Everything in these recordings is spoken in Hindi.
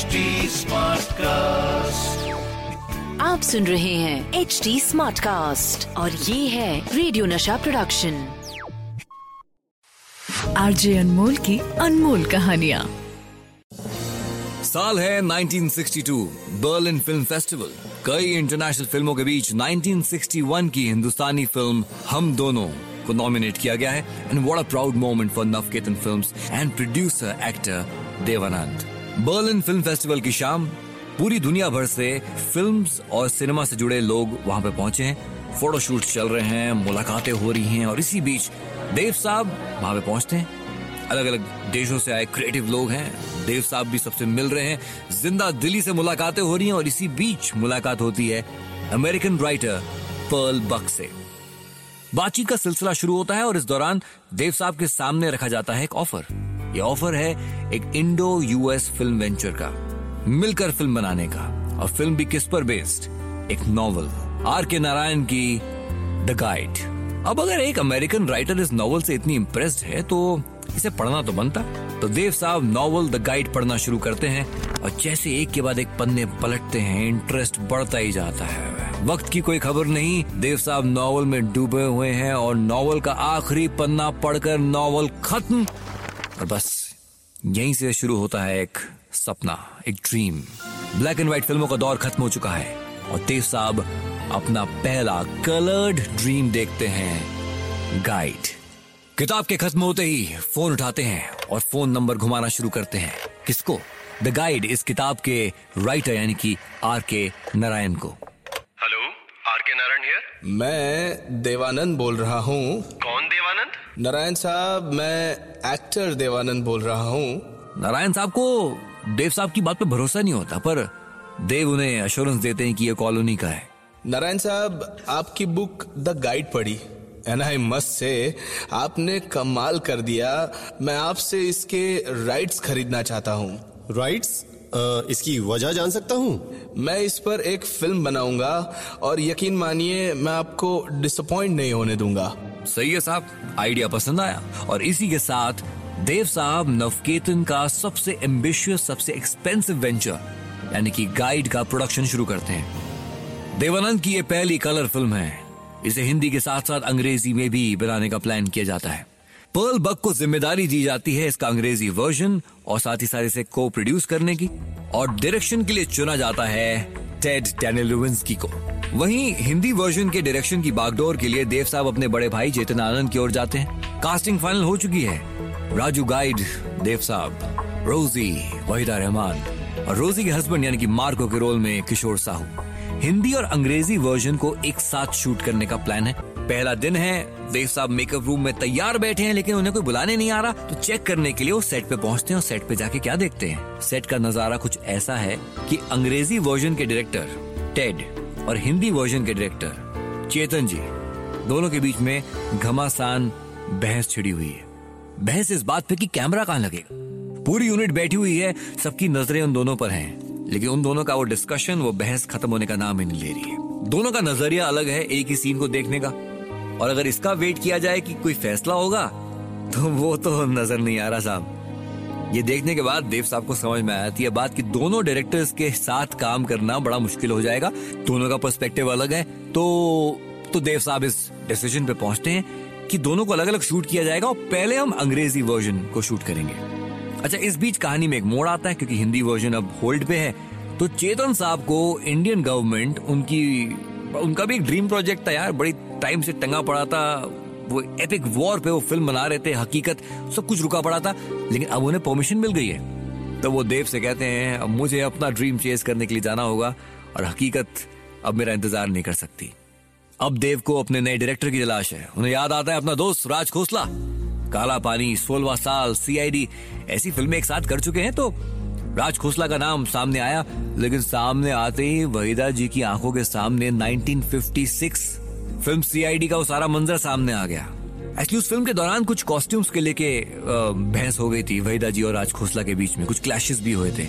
HD Smartcast. आप सुन रहे हैं एच डी स्मार्ट कास्ट और ये है रेडियो नशा प्रोडक्शन आरजे अनमोल की अनमोल कहानिया। साल है 1962 बर्लिन फ़िल्म फेस्टिवल कई इंटरनेशनल फ़िल्मों के बीच 1961 की हिंदुस्तानी फ़िल्म हम दोनों को नॉमिनेट किया गया है। And what a proud moment for Navketan films and producer actor Dev Anand Berlin film festival की शाम, पूरी दुनिया भर से फिल्म्स और सिनेमा से जुड़े लोग वहाँ पे पहुँचे हैं। फोटोशूट चल रहे हैं, मुलाकातें हो रही हैं और इसी बीच देव साहब वहाँ पे पहुँचते हैं। अलग अलग देशों से आए क्रिएटिव लोग हैं। देव साहब भी सबसे मिल रहे हैं। ज़िंदा दिल्ली से मुलाकातें हो रही हैं और इसी बीच मुलाकात होती है अमेरिकन राइटर पर्ल बक से। बातचीत का सिलसिला शुरू होता है और इस दौरान देव साहब के सामने रखा जाता है एक ऑफ़र ये ऑफ़र है एक इंडो यूएस फ़िल्म वेंचर का, मिलकर फ़िल्म बनाने का। और फ़िल्म भी किस पर बेस्ड एक नॉवल आर के नारायण की द गाइड अब अगर एक अमेरिकन राइटर इस नॉवल से इतनी इम्प्रेस्ड है तो इसे पढ़ना तो बनता। तो देव साहब नॉवल द गाइड पढ़ना शुरू करते हैं, और जैसे एक के बाद एक पन्ने पलटते हैं इंटरेस्ट बढ़ता ही जाता है। वक्त की कोई खबर नहीं, देव साहब नॉवल में डूबे हुए हैं, और नॉवल का आखिरी पन्ना पढ़कर नॉवल खत्म। और बस यहीं से शुरू होता है एक सपना एक ड्रीम ब्लैक एंड व्हाइट फ़िल्मों का दौर खत्म हो चुका है और देव साहब अपना पहला कलर्ड ड्रीम देखते हैं. गाइड किताब के खत्म होते ही फ़ोन उठाते हैं और फ़ोन नंबर घुमाना शुरू करते हैं. किसको? द गाइड इस किताब के राइटर यानी कि आर के नारायण को. हेलो आर के नारायण हियर मैं देवानंद बोल रहा हूँ। नारायण साहब मैं एक्टर देवानंद बोल रहा हूँ। नारायण साहब को देव साहब की बात पे भरोसा नहीं होता पर देव उन्हें अश्योरेंस देते हैं कि ये कॉलोनी का है। नारायण साहब आपकी बुक द गाइड पढ़ी। एंड आई मस्ट से आपने कमाल कर दिया। मैं आपसे इसके राइट्स खरीदना चाहता हूँ। राइट्स इसकी वजह जान सकता हूँ? मैं इस पर एक फ़िल्म बनाऊँगा और यकीन मानिए मैं आपको डिसअपॉइंट नहीं होने दूँगा। सही है साहब, आइडिया पसंद आया। और इसी के साथ, देव साहब नवकेतन का सबसे एम्बिशियस सबसे एक्सपेंसिव वेंचर यानी कि गाइड का प्रोडक्शन शुरू करते हैं। देवानंद की ये पहली कलर फ़िल्म है। इसे हिंदी के साथ साथ अंग्रेज़ी में भी बनाने का प्लान किया जाता है। पर्ल बक को ज़िम्मेदारी दी जाती है इसका अंग्रेज़ी वर्जन और साथ ही साथ इसे को प्रोड्यूस करने की। और डायरेक्शन के लिए चुना जाता है टेड डैनियल को। वहीं हिंदी वर्जन के डायरेक्शन की बागडोर के लिए देव साहब अपने बड़े भाई चेतन आनंद की ओर जाते हैं। कास्टिंग फाइनल हो चुकी है। राजू गाइड, देव साहब, रोजी, वहीदा रहमान और रोजी के हस्बैंड यानी कि मार्को के रोल में किशोर साहू। हिंदी और अंग्रेज़ी वर्जन को एक साथ शूट करने का प्लान है। पहला दिन है, देव साहब मेकअप रूम में तैयार बैठे हैं, लेकिन उन्हें कोई बुलाने नहीं आ रहा। तो चेक करने के लिए वो सेट पे पहुँचते हैं और सेट पे जाके क्या देखते हैं? सेट का नज़ारा कुछ ऐसा है कि अंग्रेज़ी वर्जन के डायरेक्टर टेड और हिंदी वर्जन के डायरेक्टर चेतन जी, दोनों के बीच में घमासान बहस छिड़ी हुई है। बहस इस बात पे कि कैमरा कहाँ लगेगा? पूरी यूनिट बैठी हुई है, सबकी नज़रें उन दोनों पर हैं। लेकिन उन दोनों का वो डिस्कशन वो बहस खत्म होने का नाम ही नहीं ले रही है। दोनों का नज़रिया अलग है, एक ही सीन को देखने का। और अगर इसका वेट किया जाए कि कोई फैसला होगा तो वो तो नज़र नहीं आ रहा साहब। ये देखने के बाद देव साहब को समझ में आती है बात कि दोनों डायरेक्टर्स के साथ काम करना बड़ा मुश्किल हो जाएगा। दोनों का पर्सपेक्टिव अलग है। तो तो देव साहब इस डिसीज़न पे पहुँचते हैं कि दोनों को अलग अलग शूट किया जाएगा और पहले हम अंग्रेज़ी वर्जन को शूट करेंगे। अच्छा इस बीच कहानी में एक मोड़ आता है क्योंकि हिंदी वर्जन अब होल्ड पे है। तो चेतन साहब को इंडियन गवर्नमेंट उनकी, उनका भी एक ड्रीम प्रोजेक्ट था यार, बड़ी टाइम से टंगा पड़ा था। वो एपिक वॉर पे वो फ़िल्म बना रहे थे, हकीकत, सब कुछ रुका पड़ा था। लेकिन अब उन्हें परमिशन मिल गई है। तो वो देव से कहते हैं, अब मुझे अपना ड्रीम चेस करने के लिए जाना होगा और हकीकत अब मेरा इंतज़ार नहीं कर सकती. अब देव को अपने नए डायरेक्टर की तलाश है। उन्हें याद आता है अपना दोस्त राज खोसला। काला पानी, सोलवा साल सीआईडी ऐसी फ़िल्में एक साथ कर चुके हैं तो राज खोसला का नाम सामने आया। लेकिन सामने आते ही वहीदा जी की आँखों के सामने 1956 फ़िल्म सीआईडी का वो सारा मंजर सामने आ गया। एक्चुअली उस फ़िल्म के दौरान कुछ कॉस्ट्यूम्स के लेके बहस हो गई थी वहीदा जी और राज खोसला के बीच में। कुछ क्लैशेस भी हुए थे।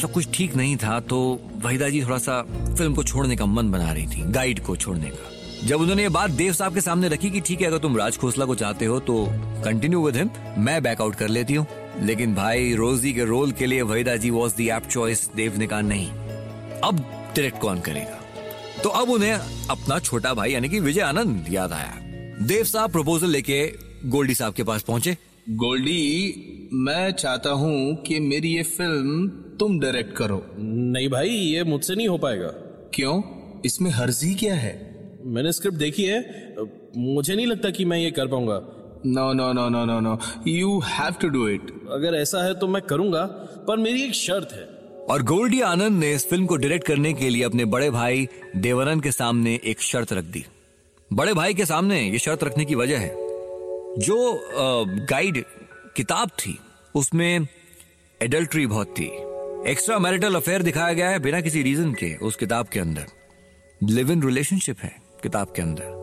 सब कुछ ठीक नहीं था तो वहीदा जी थोड़ा सा फ़िल्म को छोड़ने का मन बना रही थी गाइड को छोड़ने का। जब उन्होंने ये बात देव साहब के सामने रखी कि ठीक है, अगर तुम राज खोसला को चाहते हो तो कंटिन्यू विद हिम मैं बैकआउट कर लेती हूँ। लेकिन भाई, रोजी के रोल के लिए Waheeda ji was the apt choice Dev ने कहा नहीं। अब डायरेक्ट कौन करेगा। तो अब उन्हें अपना छोटा भाई यानी कि विजय आनंद याद आया। देव साहब प्रपोजल लेके गोल्डी साहब के पास पहुँचे। गोल्डी मैं चाहता हूँ कि मेरी ये फ़िल्म तुम डायरेक्ट करो। नहीं भाई ये मुझसे नहीं हो पाएगा। क्यों? इसमें हर्जी क्या है? मैंने स्क्रिप्ट देखी है। मुझे नहीं लगता कि मैं ये कर पाऊँगा। No no no no no no you have to do it अगर ऐसा है तो मैं करूँगा पर मेरी एक शर्त है। और गोल्डी आनंद ने इस फ़िल्म को डायरेक्ट करने के लिए अपने बड़े भाई देवानंद के सामने एक शर्त रख दी। बड़े भाई के सामने ये शर्त रखने की वजह है। जो गाइड किताब थी, उसमें एडल्ट्री बहुत थी। एक्स्ट्रा मैरिटल अफेयर दिखाया गया है बिना किसी रीजन के उस किताब के अंदर। लिव इन रिलेशनशिप है किताब के अंदर।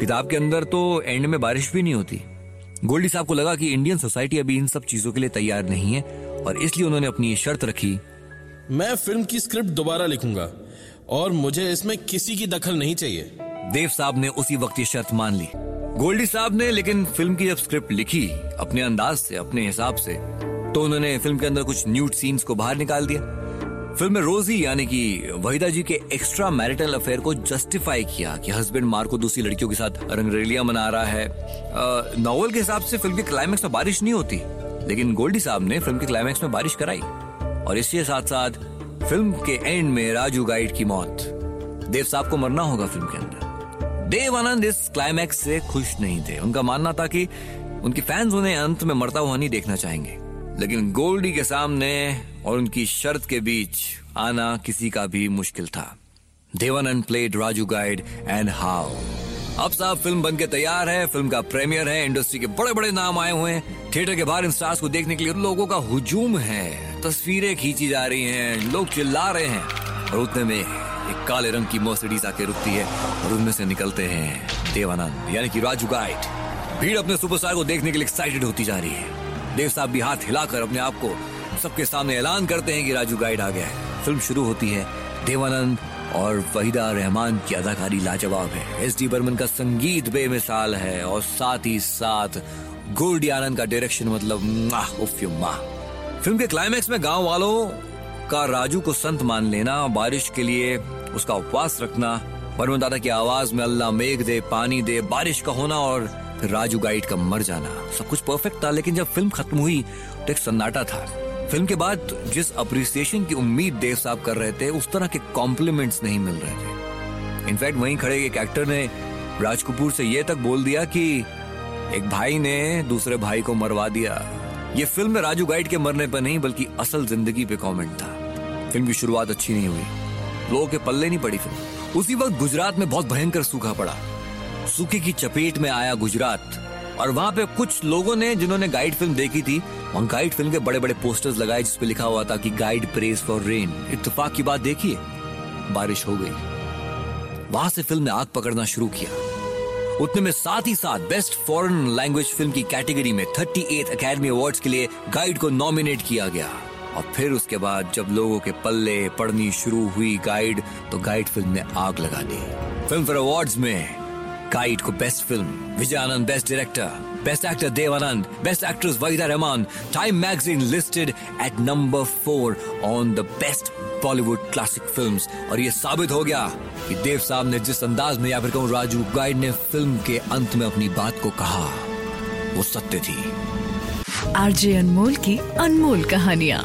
किताब के अंदर तो एंड में बारिश भी नहीं होती। गोल्डी साहब को लगा कि इंडियन सोसाइटी अभी इन सब चीज़ों के लिए तैयार नहीं है। और इसलिए उन्होंने अपनी ये शर्त रखी। मैं फ़िल्म की स्क्रिप्ट दोबारा लिखूँगा और मुझे इसमें किसी की दखल नहीं चाहिए। देव साहब ने उसी वक्त ये शर्त मान ली। गोल्डी साहब ने लेकिन फ़िल्म की जब स्क्रिप्ट लिखी अपने अंदाज से अपने हिसाब से तो उन्होंने फ़िल्म के अंदर कुछ न्यूट सीन्स को बाहर निकाल दिया। फ़िल्म में रोजी यानी कि वहीदा जी के एक्स्ट्रा मैरिटल अफेयर को जस्टिफाई किया कि हस्बैंड मार को दूसरी लड़कियों के साथ रंगरेलिया मना रहा है। नॉवल के हिसाब से फ़िल्म के क्लाइमेक्स में बारिश नहीं होती। लेकिन गोल्डी साहब ने फ़िल्म के क्लाइमैक्स में बारिश कराई। और इसके साथ साथ फ़िल्म के एंड में राजू गाइड की मौत। देव साहब को मरना होगा फ़िल्म के अंदर। देव आनंद इस क्लाइमैक्स से खुश नहीं थे। उनका मानना था कि उनके फैंस उन्हें अंत में मरता हुआ नहीं देखना चाहेंगे। लेकिन गोल्डी के सामने और उनकी शर्त के बीच आना किसी का भी मुश्किल था। Dev Anand played Raju guide and how अब साहब, फ़िल्म बन के तैयार है, फ़िल्म का प्रीमियर है, इंडस्ट्री के बड़े बड़े नाम आए हुए हैं। थिएटर के बाहर इन स्टार्स को देखने के लिए लोगों का हुजूम है। तस्वीरें खींची जा रही हैं, लोग चिल्ला रहे हैं। और उतने में एक काले रंग की मर्सिडीज आके रुकती है और उनमें से निकलते हैं देवानंद, यानी कि राजू गाइड भीड़ अपने सुपरस्टार को देखने के लिए एक्साइटेड होती जा रही है। देव साहब भी हाथ हिलाकर अपने आप को सबके सामने ऐलान करते हैं कि राजू गाइड आ गया है। फ़िल्म शुरू होती है देवानंद और वहीदा रहमान की अदाकारी लाजवाब है। एस डी बर्मन का संगीत बेमिसाल है और साथ ही साथ गोल्डी आनंद का डायरेक्शन मतलब फ़िल्म के क्लाइमैक्स में गाँव वालों का राजू को संत मान लेना, बारिश के लिए उसका उपवास रखना, बर्मन दादा की आवाज़ में अल्लाह मेघ दे, पानी दे, बारिश का होना और फिर राजू गाइड का मर जाना। सब कुछ परफेक्ट था, लेकिन जब फ़िल्म खत्म हुई तो एक सन्नाटा था। फ़िल्म के बाद जिस अप्रिसिएशन की उम्मीद देव साहब कर रहे थे, उस तरह के कॉम्प्लीमेंट्स नहीं मिल रहे थे। इनफैक्ट वहीं खड़े एक एक्टर ने राज कपूर से यह तक बोल दिया कि एक भाई ने दूसरे भाई को मरवा दिया। ये फ़िल्म में राजू गाइड के मरने पर नहीं, बल्कि असल ज़िंदगी पे कमेंट था। फ़िल्म की शुरुआत अच्छी नहीं हुई। लोगों के पल्ले नहीं पड़ी फ़िल्म। उसी वक्त गुजरात में बहुत भयंकर सूखा पड़ा। सूखे की चपेट में आया गुजरात। और वहाँ पे कुछ लोगों ने जिन्होंने गाइड फ़िल्म देखी थी वहाँ गाइड फ़िल्म के बड़े बड़े पोस्टर्स लगाए जिसपे लिखा हुआ था कि गाइड प्रेज फॉर रेन इतफाक की बात देखिए, बारिश हो गई। वहाँ से फ़िल्म ने आग पकड़ना शुरू किया। उतने में साथ ही साथ बेस्ट फॉरेन लैंग्वेज फ़िल्म की कैटेगरी में थर्टी एट अकेडमी अवार्ड के लिए गाइड को नॉमिनेट किया गया। और फिर उसके बाद जब लोगों के पल्ले पड़नी शुरू हुई गाइड तो गाइड फ़िल्म ने आग लगा दी। फ़िल्म फेयर अवार्ड्स में गाइड को best film Vijay Anand best director best actor Dev Anand best actress Waheeda Rehman Time magazine listed at number four on the best Bollywood classic films और ये साबित हो गया कि देव साहब ने जिस अंदाज में या फिर कहूँ राजू गाइड ने फ़िल्म के अंत में अपनी बात को कहा, वो सत्य थी। आरजे अनमोल की अनमोल कहानियाँ।